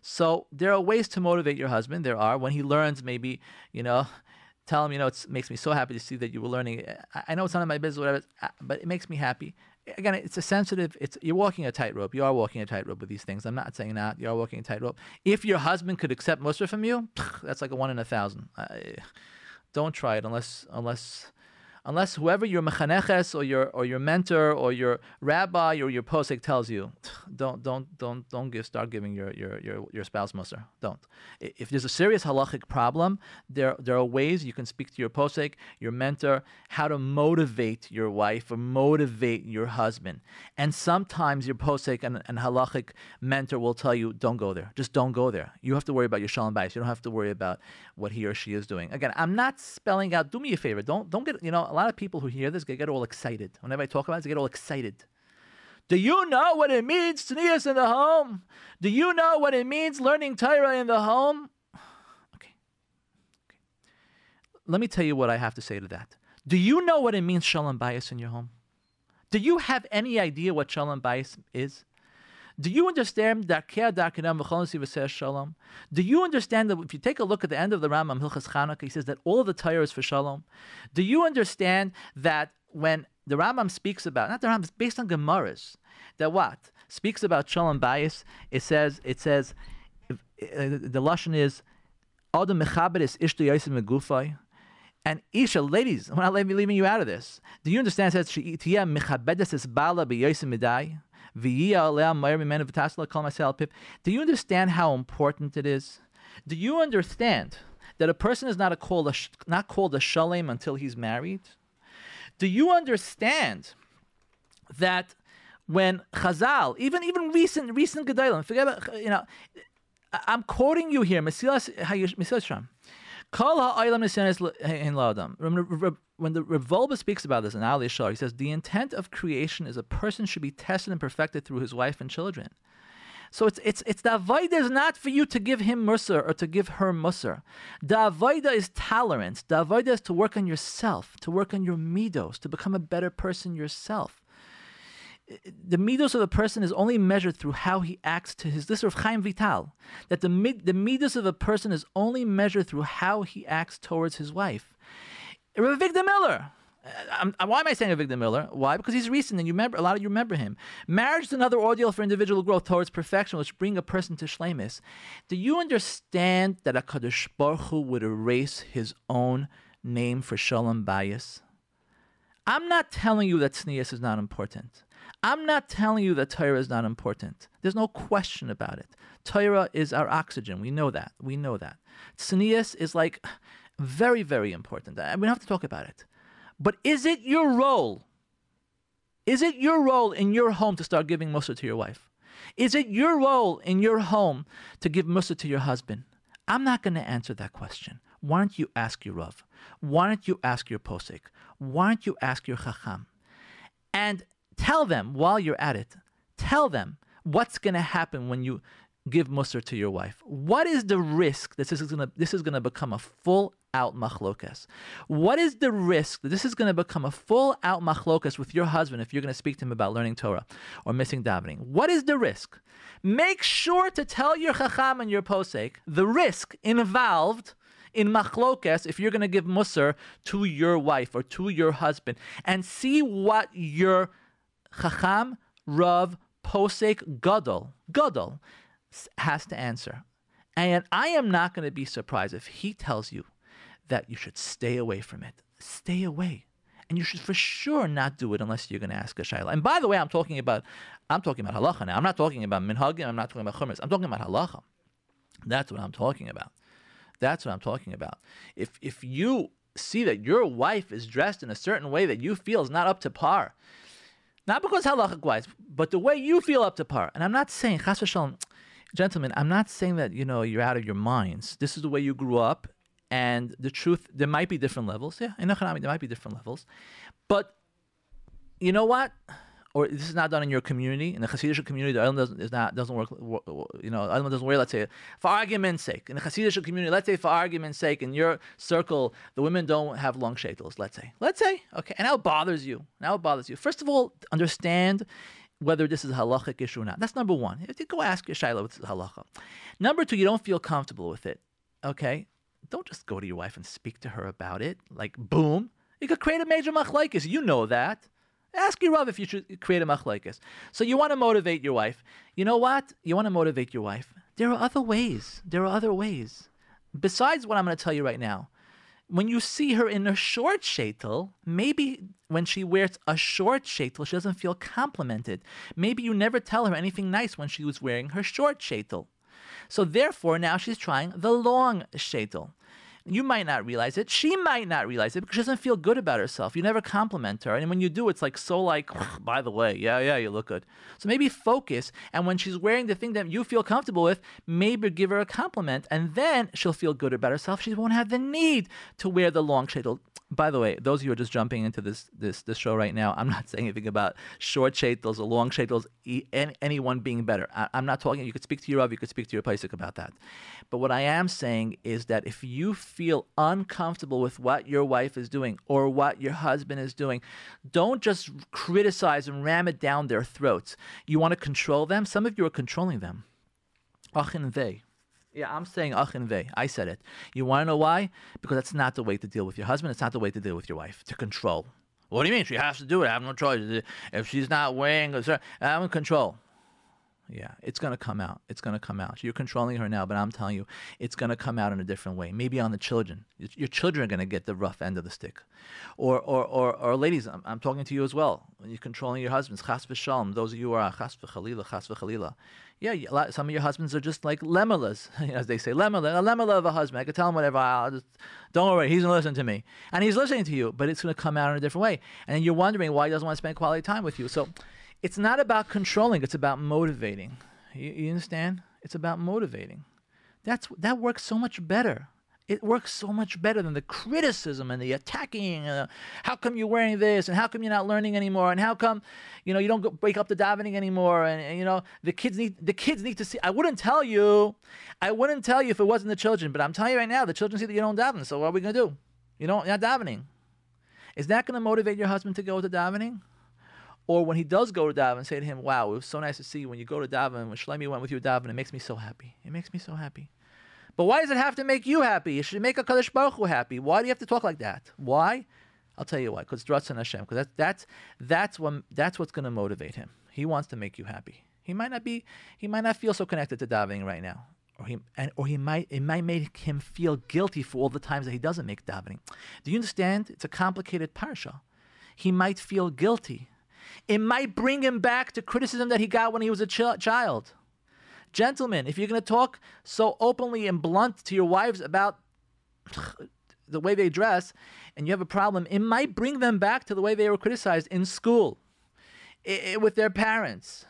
So there are ways to motivate your husband. There are when he learns, maybe you know, tell him, you know, it makes me so happy to see that you were learning. I know it's none of my business, whatever, uh, but it makes me happy again, it's a sensitive. It's you're walking a tightrope. You are walking a tightrope with these things. I'm not saying that you are walking a tightrope. If your husband could accept Mussar from you, that's like a one in a thousand. don't try it unless unless unless whoever your mechaneches or your or your mentor or your rabbi or your posek tells you, don't don't don't don't give start giving your your your, your spouse mussar. Don't. If there's a serious halachic problem, there there are ways you can speak to your posek, your mentor, how to motivate your wife or motivate your husband. And sometimes your posek and, and halachic mentor will tell you, don't go there. Just don't go there. You have to worry about your shalom bayis. You don't have to worry about what he or she is doing. Again, I'm not spelling out. Do me a favor. Don't don't get you know lot of people who hear this they get all excited. Whenever I talk about it, they get all excited. Do you know what it means tznius in the home? Do you know what it means learning Torah in the home? Okay. okay. Let me tell you what I have to say to that. Do you know what it means shalom bayis in your home? Do you have any idea what shalom bayis is? Do you understand that shalom? Do you understand that if you take a look at the end of the Rambam Hilchos Chanukah, he says that all the Torah is for shalom? Do you understand that when the Rambam speaks about, not the Rambam, based on Gemaras, that what? Speaks about shalom bayis, it says, it says, uh, the Lashon is, Adam mechaber is ishtu yosim megufay, and Isha, ladies, I'm not leaving you out of this. Do you understand? It says, mechabedes es bala b'yosim midai. Do you understand how important it is? Do you understand that a person is not, a called a, not called a shalem until he's married? Do you understand that when Chazal, even even recent recent Gedolim, forget about you know, I'm quoting you here, Mesilas Shram. When the Rav Wolbe speaks about this in Alei Shur, he says the intent of creation is a person should be tested and perfected through his wife and children. So it's it's it's the avoida is not for you to give him mussar or to give her mussar. The avoida is tolerance. The avoida is to work on yourself, to work on your midos, to become a better person yourself the midos of a person is only measured through how he acts to his. This is Chaim Vital that the the midos of a person is only measured through how he acts towards his wife. Avigdor Miller. Uh, why am I saying Avigdor Miller? Why? Because he's recent, and you remember a lot of you remember him. Marriage is another ordeal for individual growth towards perfection, which bring a person to shlemis. Do you understand that a Kadosh Baruch Hu would erase his own name for shalom bayis? I'm not telling you that tznius is not important. I'm not telling you that Torah is not important. There's no question about it. Torah is our oxygen. We know that. We know that. Tznius is like very, very important. We don't have to talk about it. But is it your role? Is it your role in your home to start giving mussar to your wife? Is it your role in your home to give mussar to your husband? I'm not going to answer that question. Why don't you ask your Rav? Why don't you ask your posik? Why don't you ask your chacham? And Tell them while you're at it, tell them what's going to happen when you give mussar to your wife. What is the risk that this is going to this is going to become a full out machlokas? What is the risk that this is going to become a full out machlokas with your husband if you're going to speak to him about learning Torah or missing davening? What is the risk? Make sure to tell your chacham and your posek the risk involved in machlokas if you're going to give mussar to your wife or to your husband and see what your Chacham, Rav, Posek, Gadol, Gadol, has to answer. And I am not going to be surprised if he tells you that you should stay away from it. Stay away. And you should for sure not do it unless you're going to ask a shayla. And by the way, I'm talking about, I'm talking about halacha now. I'm not talking about minhagim. I'm not talking about chumras. I'm talking about halacha. That's what I'm talking about. That's what I'm talking about. If if you see that your wife is dressed in a certain way that you feel is not up to par, not because halachic wise, but the way you feel up to par. And I'm not saying chas v'shalom, gentlemen. I'm not saying that you know you're out of your minds. This is the way you grew up, and the truth there might be different levels. Yeah, in there might be different levels, but you know what? Or this is not done in your community, in the Hasidic community, the island doesn't, is not, doesn't work, you know, island doesn't work, let's say, for argument's sake. In the Hasidic community, let's say for argument's sake, in your circle, the women don't have long shaitels, let's say. Let's say, okay, and now it bothers you. Now it bothers you. First of all, understand whether this is a halachic issue or not. That's number one. If you Go ask your shaila what's halacha. Number two, you don't feel comfortable with it, okay? Don't just go to your wife and speak to her about it, like boom. You could create a major machlaikis. You know that. Ask your Rav if you should create a machlekes. So you want to motivate your wife. You know what? You want to motivate your wife. There are other ways. There are other ways. Besides what I'm going to tell you right now. When you see her in a short shaitel, maybe when she wears a short shaitel, she doesn't feel complimented. Maybe you never tell her anything nice when she was wearing her short shaitel. So therefore, now she's trying the long shaitel. You might not realize it. She might not realize it because she doesn't feel good about herself. You never compliment her. And when you do, it's like so like, by the way, yeah, yeah, you look good. So maybe focus. And when she's wearing the thing that you feel comfortable with, maybe give her a compliment. And then she'll feel good about herself. She won't have the need to wear the long by the way, those of you who are just jumping into this this this show right now, I'm not saying anything about short shaitels or long shaitels, any, anyone being better. I, am not talking. You could speak to your Rav, you could speak to your Paisik about that. But what I am saying is that if you feel uncomfortable with what your wife is doing or what your husband is doing, don't just criticize and ram it down their throats. You want to control them. Some of you are controlling them. Achin they. Yeah, I'm saying achin ve. I said it. You want to know why? Because that's not the way to deal with your husband. It's not the way to deal with your wife. To control. What do you mean? She has to do it. I have no choice. If she's not wearing, I'm in control. Yeah, it's going to come out. It's going to come out. You're controlling her now, but I'm telling you, it's going to come out in a different way. Maybe on the children. Your children are going to get the rough end of the stick. Or, or, or, or ladies, I'm, I'm talking to you as well. You're controlling your husbands, chas v'shalom, those of you who are chas v'chalila, chas v'chalila. Yeah, some of your husbands are just like lemelas, as they say. Lemela, a lemela of a husband. I could tell him whatever. I'll just, don't worry, he's to listen to me. And he's listening to you, but it's to come out in a different way. And you're wondering why he doesn't want to spend quality time with you. So, it's not about controlling, it's about motivating. You, you understand? It's about motivating. That's that works so much better. It works so much better than the criticism and the attacking. Uh, how come you're wearing this? And how come you're not learning anymore? And how come, you know, you don't break up the davening anymore? And, and, you know, the kids need the kids need to see. I wouldn't tell you, I wouldn't tell you if it wasn't the children. But I'm telling you right now, the children see that you don't daven. So what are we gonna do? You know, not davening. Is that gonna motivate your husband to go to davening? Or when he does go to daven, say to him, "Wow, it was so nice to see you when you go to daven. When Shlomi went with you to daven, it makes me so happy. It makes me so happy." But why does it have to make you happy? It should make a Kadosh Baruch Hu happy. Why do you have to talk like that? Why? I'll tell you why. Because Dratzan Hashem. Because that, that's that's what that's what's going to motivate him. He wants to make you happy. He might not be. He might not feel so connected to davening right now, or he and or he might it might make him feel guilty for all the times that he doesn't make davening. Do you understand? It's a complicated parsha. He might feel guilty it might bring him back to criticism that he got when he was a ch- child. Gentlemen, if you're going to talk so openly and blunt to your wives about the way they dress and you have a problem, it might bring them back to the way they were criticized in school, I- with their parents.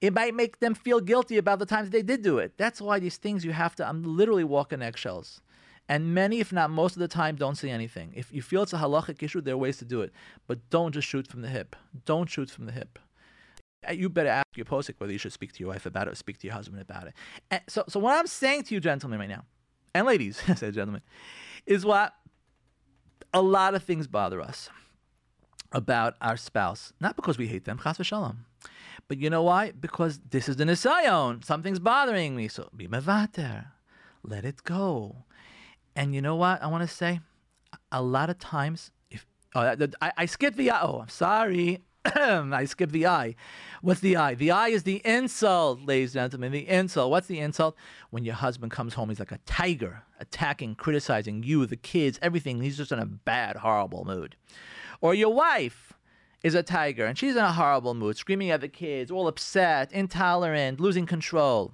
It might make them feel guilty about the times they did do it. That's why these things you have to, I'm literally walking eggshells. And many, if not most of the time, don't say anything. If you feel it's a halachic issue, there are ways to do it. But don't just shoot from the hip. Don't shoot from the hip. Uh, you better ask your posik whether you should speak to your wife about it or speak to your husband about it. And so, so what I'm saying to you, gentlemen, right now, and ladies, I said gentlemen, is what a lot of things bother us about our spouse. Not because we hate them, chas v'shalom. But you know why? Because this is the nisayon. Something's bothering me. So be mevater. Let it go. And you know what I want to say? A lot of times, if oh, I, I skipped the oh, I'm sorry. I skipped the I. What's the I? The I is the insult, ladies and gentlemen. The insult. What's the insult? When your husband comes home, he's like a tiger, attacking, criticizing you, the kids, everything. He's just in a bad, horrible mood. Or your wife is a tiger and she's in a horrible mood, screaming at the kids, all upset, intolerant, losing control.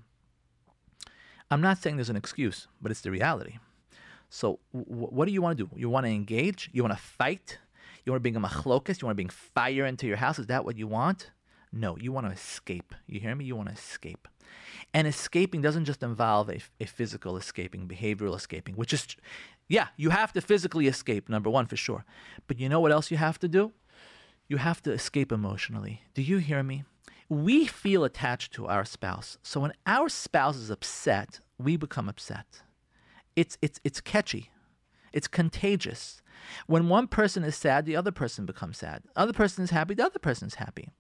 I'm not saying there's an excuse, but it's the reality. So, w- what do you want to do? You want to engage? You want to fight? You want to bring a machlokas? You want to bring fire into your house? Is that what you want? No, you want to escape. You hear me? You want to escape. And escaping doesn't just involve a, a physical escaping, behavioral escaping, which is, yeah, you have to physically escape, number one, for sure. But you know what else you have to do? You have to escape emotionally. Do you hear me? We feel attached to our spouse. So when our spouse is upset, we become upset. It's, it's, it's catchy, it's contagious. When one person is sad, the other person becomes sad. Other person is happy, the other person is happy.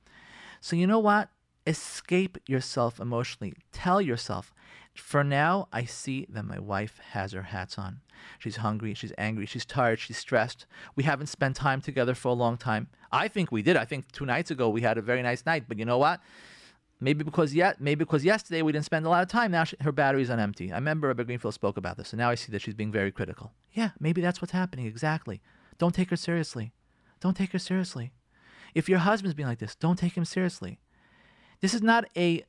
So you know what? Escape yourself emotionally. Tell yourself, for now, I see that my wife has her hats on. She's hungry, she's angry, she's tired, she's stressed. We haven't spent time together for a long time. I think we did. I think two nights ago we had a very nice night, but you know what? Maybe because yet, maybe because yesterday we didn't spend a lot of time. Now she, her battery's on empty. I remember Rebbe Greenfield spoke about this, and now I see that she's being very critical. Yeah, maybe that's what's happening. Exactly. Don't take her seriously. Don't take her seriously. If your husband's being like this, don't take him seriously. This is not a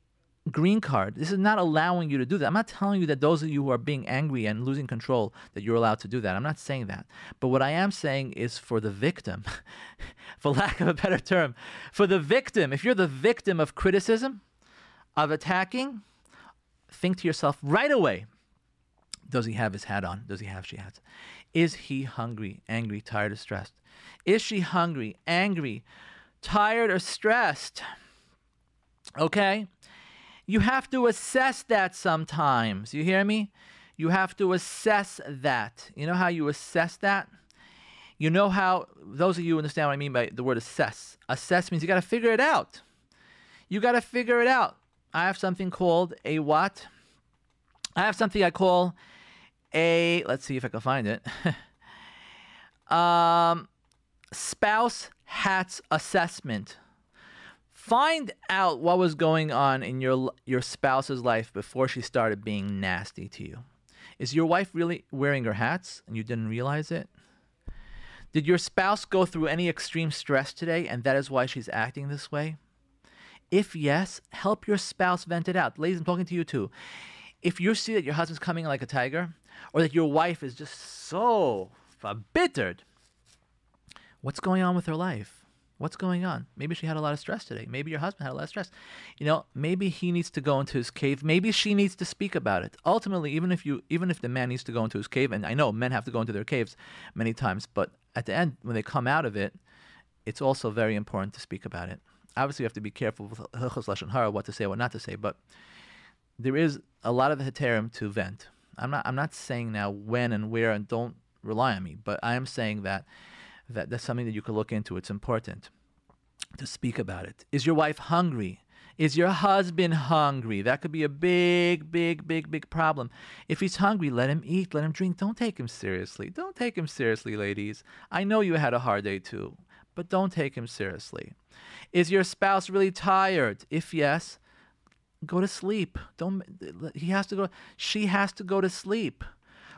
green card. This is not allowing you to do that. I'm not telling you that those of you who are being angry and losing control that you're allowed to do that. I'm not saying that. But what I am saying is for the victim, for lack of a better term, for the victim, if you're the victim of criticism, of attacking, think to yourself right away, does he have his hat on? Does he have she hats? Is he hungry, angry, tired, or stressed? Is she hungry, angry, tired, or stressed? Okay? You have to assess that sometimes. You hear me? You have to assess that. You know how you assess that? You know how, those of you understand what I mean by the word assess. Assess means you got to figure it out. You got to figure it out. I have something called a what? I have something I call a, let's see if I can find it. um, spouse hats assessment. Find out what was going on in your your spouse's life before she started being nasty to you. Is your wife really wearing her hats and you didn't realize it? Did your spouse go through any extreme stress today and that is why she's acting this way? If yes, help your spouse vent it out. Ladies, I'm talking to you too. If you see that your husband's coming like a tiger, or that your wife is just so embittered, what's going on with her life? What's going on? Maybe she had a lot of stress today. Maybe your husband had a lot of stress. You know, maybe he needs to go into his cave. Maybe she needs to speak about it. Ultimately, even if you even if the man needs to go into his cave, and I know men have to go into their caves many times, but at the end, when they come out of it, it's also very important to speak about it. Obviously, you have to be careful with Hilchos Lashon Hara, what to say, what not to say, but there is a lot of heterim to vent. I'm not I'm not saying now when and where, and don't rely on me, but I am saying that that that's something that you could look into. It's important to speak about it. Is your wife hungry? Is your husband hungry? That could be a big, big, big, big problem. If he's hungry, let him eat, let him drink. Don't take him seriously. Don't take him seriously, ladies. I know you had a hard day too, but don't take him seriously. Is your spouse really tired? If yes, go to sleep. Don't he has to go she has to go to sleep.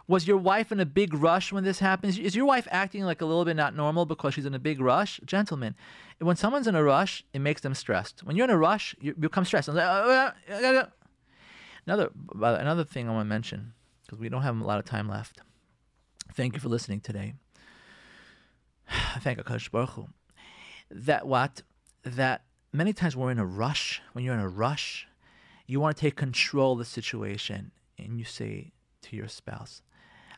Was your wife in a big rush when this happens? Is your wife acting like a little bit not normal because she's in a big rush? Gentlemen, when someone's in a rush, it makes them stressed. When you're in a rush, you become stressed. Oh, another, another thing I want to mention, because we don't have a lot of time left. Thank you for listening today. Thank HaKadosh Baruch Hu. That what? That many times we're in a rush. When you're in a rush, you want to take control of the situation and you say to your spouse,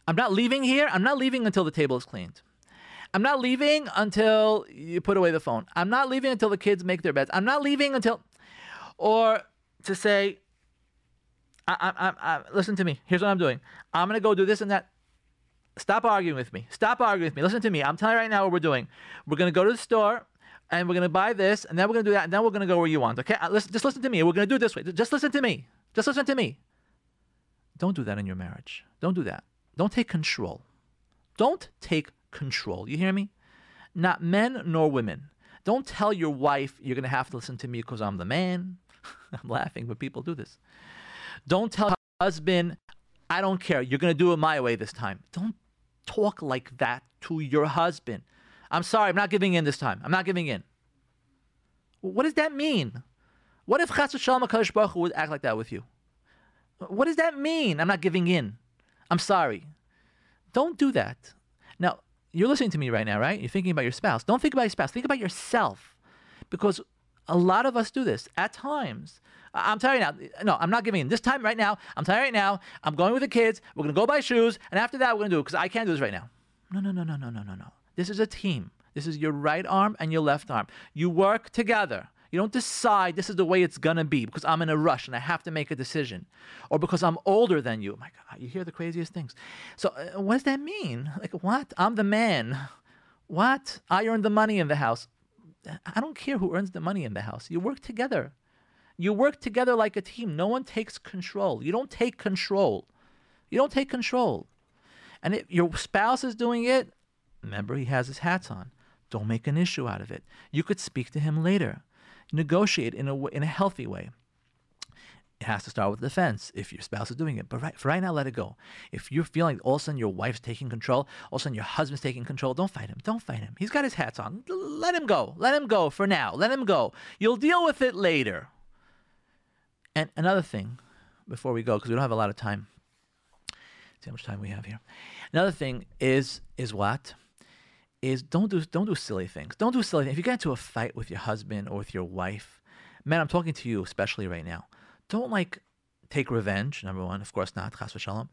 I'm not leaving here. I'm not leaving until the table is cleaned. I'm not leaving until you put away the phone. I'm not leaving until the kids make their beds. I'm not leaving until, or to say, I, I, I, listen to me. Here's what I'm doing. I'm gonna go do this and that. Stop arguing with me. Stop arguing with me. Listen to me. I'm telling you right now what we're doing. We're gonna go to the store and we're gonna buy this and then we're gonna do that and then we're gonna go where you want. Okay? Uh, listen, just listen to me. We're gonna do it this way. Just listen to me. Just listen to me. Don't do that in your marriage. Don't do that. Don't take control. Don't take control. You hear me? Not men nor women. Don't tell your wife you're going to have to listen to me because I'm the man. I'm laughing, but people do this. Don't tell your husband, I don't care. You're going to do it my way this time. Don't talk like that to your husband. I'm sorry, I'm not giving in this time. I'm not giving in. What does that mean? What if Chas Shalom HaKadosh Baruch Hu would act like that with you? What does that mean? I'm not giving in. I'm sorry. Don't do that. Now, you're listening to me right now, right? You're thinking about your spouse. Don't think about your spouse. Think about yourself. Because a lot of us do this at times. I'm you now, no, I'm not giving in. This time, right now, I'm you right now, I'm going with the kids. We're going to go buy shoes. And after that, we're going to do it because I can't do this right now. No, no, no, no, no, no, no, no. This is a team. This is your right arm and your left arm. You work together. You don't decide this is the way it's going to be because I'm in a rush and I have to make a decision or because I'm older than you. My God, you hear the craziest things. So, uh, what does that mean? Like, what? I'm the man. What? I earn the money in the house. I don't care who earns the money in the house. You work together. You work together like a team. No one takes control. You don't take control. You don't take control. And if your spouse is doing it, remember he has his hats on. Don't make an issue out of it. You could speak to him later negotiate in a, in a healthy way. It has to start with defense if your spouse is doing it. But right, for right now, let it go. If you're feeling all of a sudden your wife's taking control, all of a sudden your husband's taking control, don't fight him. Don't fight him. He's got his hats on. Let him go. Let him go for now. Let him go. You'll deal with it later. And another thing, before we go, because we don't have a lot of time. See how much time we have here. Another thing is is what? Is don't do don't do silly things. Don't do silly things. If you get into a fight with your husband or with your wife, man, I'm talking to you especially right now. Don't like take revenge. Number one, of course not, chas v'shalom.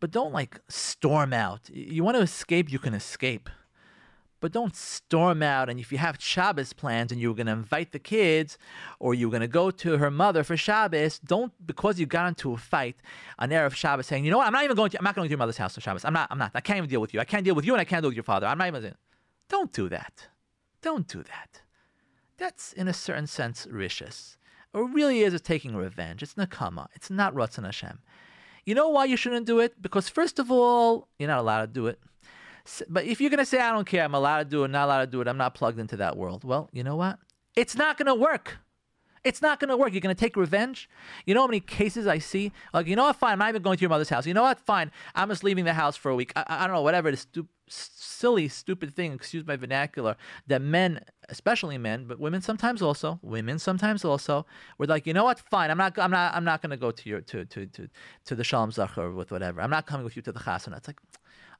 But don't like storm out. You want to escape, you can escape. But don't storm out. And if you have Shabbos plans and you're going to invite the kids or you're going to go to her mother for Shabbos, don't, because you got into a fight on Erev Shabbos saying, you know what, I'm not even going to, I'm not going to your mother's house for Shabbos. I'm not, I'm not. I can't even deal with you. I can't deal with you and I can't deal with your father. I'm not even, don't do that. Don't do that. That's, in a certain sense, rishis. It really is a taking revenge. It's nakama. It's not Ratzon Hashem. You know why you shouldn't do it? Because first of all, you're not allowed to do it. But if you're going to say, I don't care, I'm allowed to do it, not allowed to do it, I'm not plugged into that world, well, you know what? It's not going to work. It's not going to work. You're going to take revenge. You know how many cases I see? Like, you know what? Fine. I'm not even going to your mother's house. You know what? Fine. I'm just leaving the house for a week. I, I don't know, whatever. This stu- silly, stupid thing, excuse my vernacular, that men, especially men, but women sometimes also, women sometimes also, were like, you know what? Fine. I'm not, I'm not, I'm not going to go to your, to, to, to, to the Shalom Zachar with whatever. I'm not coming with you to the Chasana. It's like,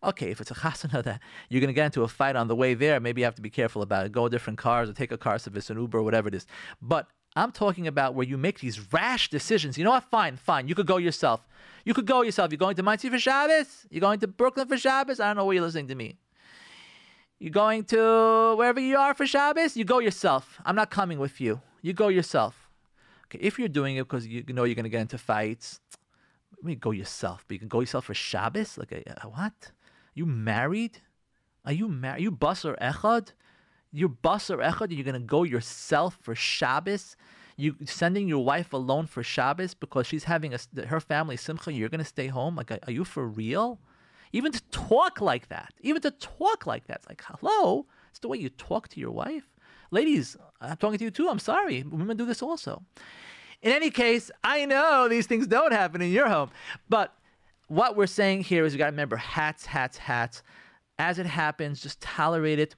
Okay, if it's a chasana that you're going to get into a fight on the way there, maybe you have to be careful about it. Go different cars or take a car service, an Uber, or whatever it is. But I'm talking about where you make these rash decisions. You know what? Fine, fine. You could go yourself. You could go yourself. You're going to Monsey for Shabbos? You're going to Brooklyn for Shabbos? I don't know where you're listening to me. You're going to wherever you are for Shabbos? You go yourself. I'm not coming with you. You go yourself. Okay, if you're doing it because you know you're going to get into fights, let me go yourself. But you can go yourself for Shabbos? Like, a, a what? You married? Are you married? You basar echad? You're basar echad? You're gonna go yourself for Shabbos? You sending your wife alone for Shabbos because she's having a, her family simcha? You're gonna stay home? Like, are you for real? Even to talk like that, even to talk like that, it's like, hello, it's the way you talk to your wife. Ladies, I'm talking to you too. I'm sorry. Women do this also. In any case, I know these things don't happen in your home, but what we're saying here is you got to remember hats, hats, hats. As it happens, just tolerate it.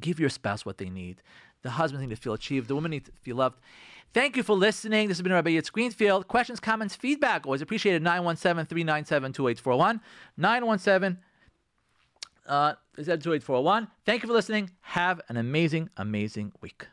Give your spouse what they need. The husband needs to feel achieved. The woman needs to feel loved. Thank you for listening. This has been Rabbi Yitzchak Greenfield. Questions, comments, feedback, always appreciated. 917 397 2841. 917 uh, 2841. Thank you for listening. Have an amazing, amazing week.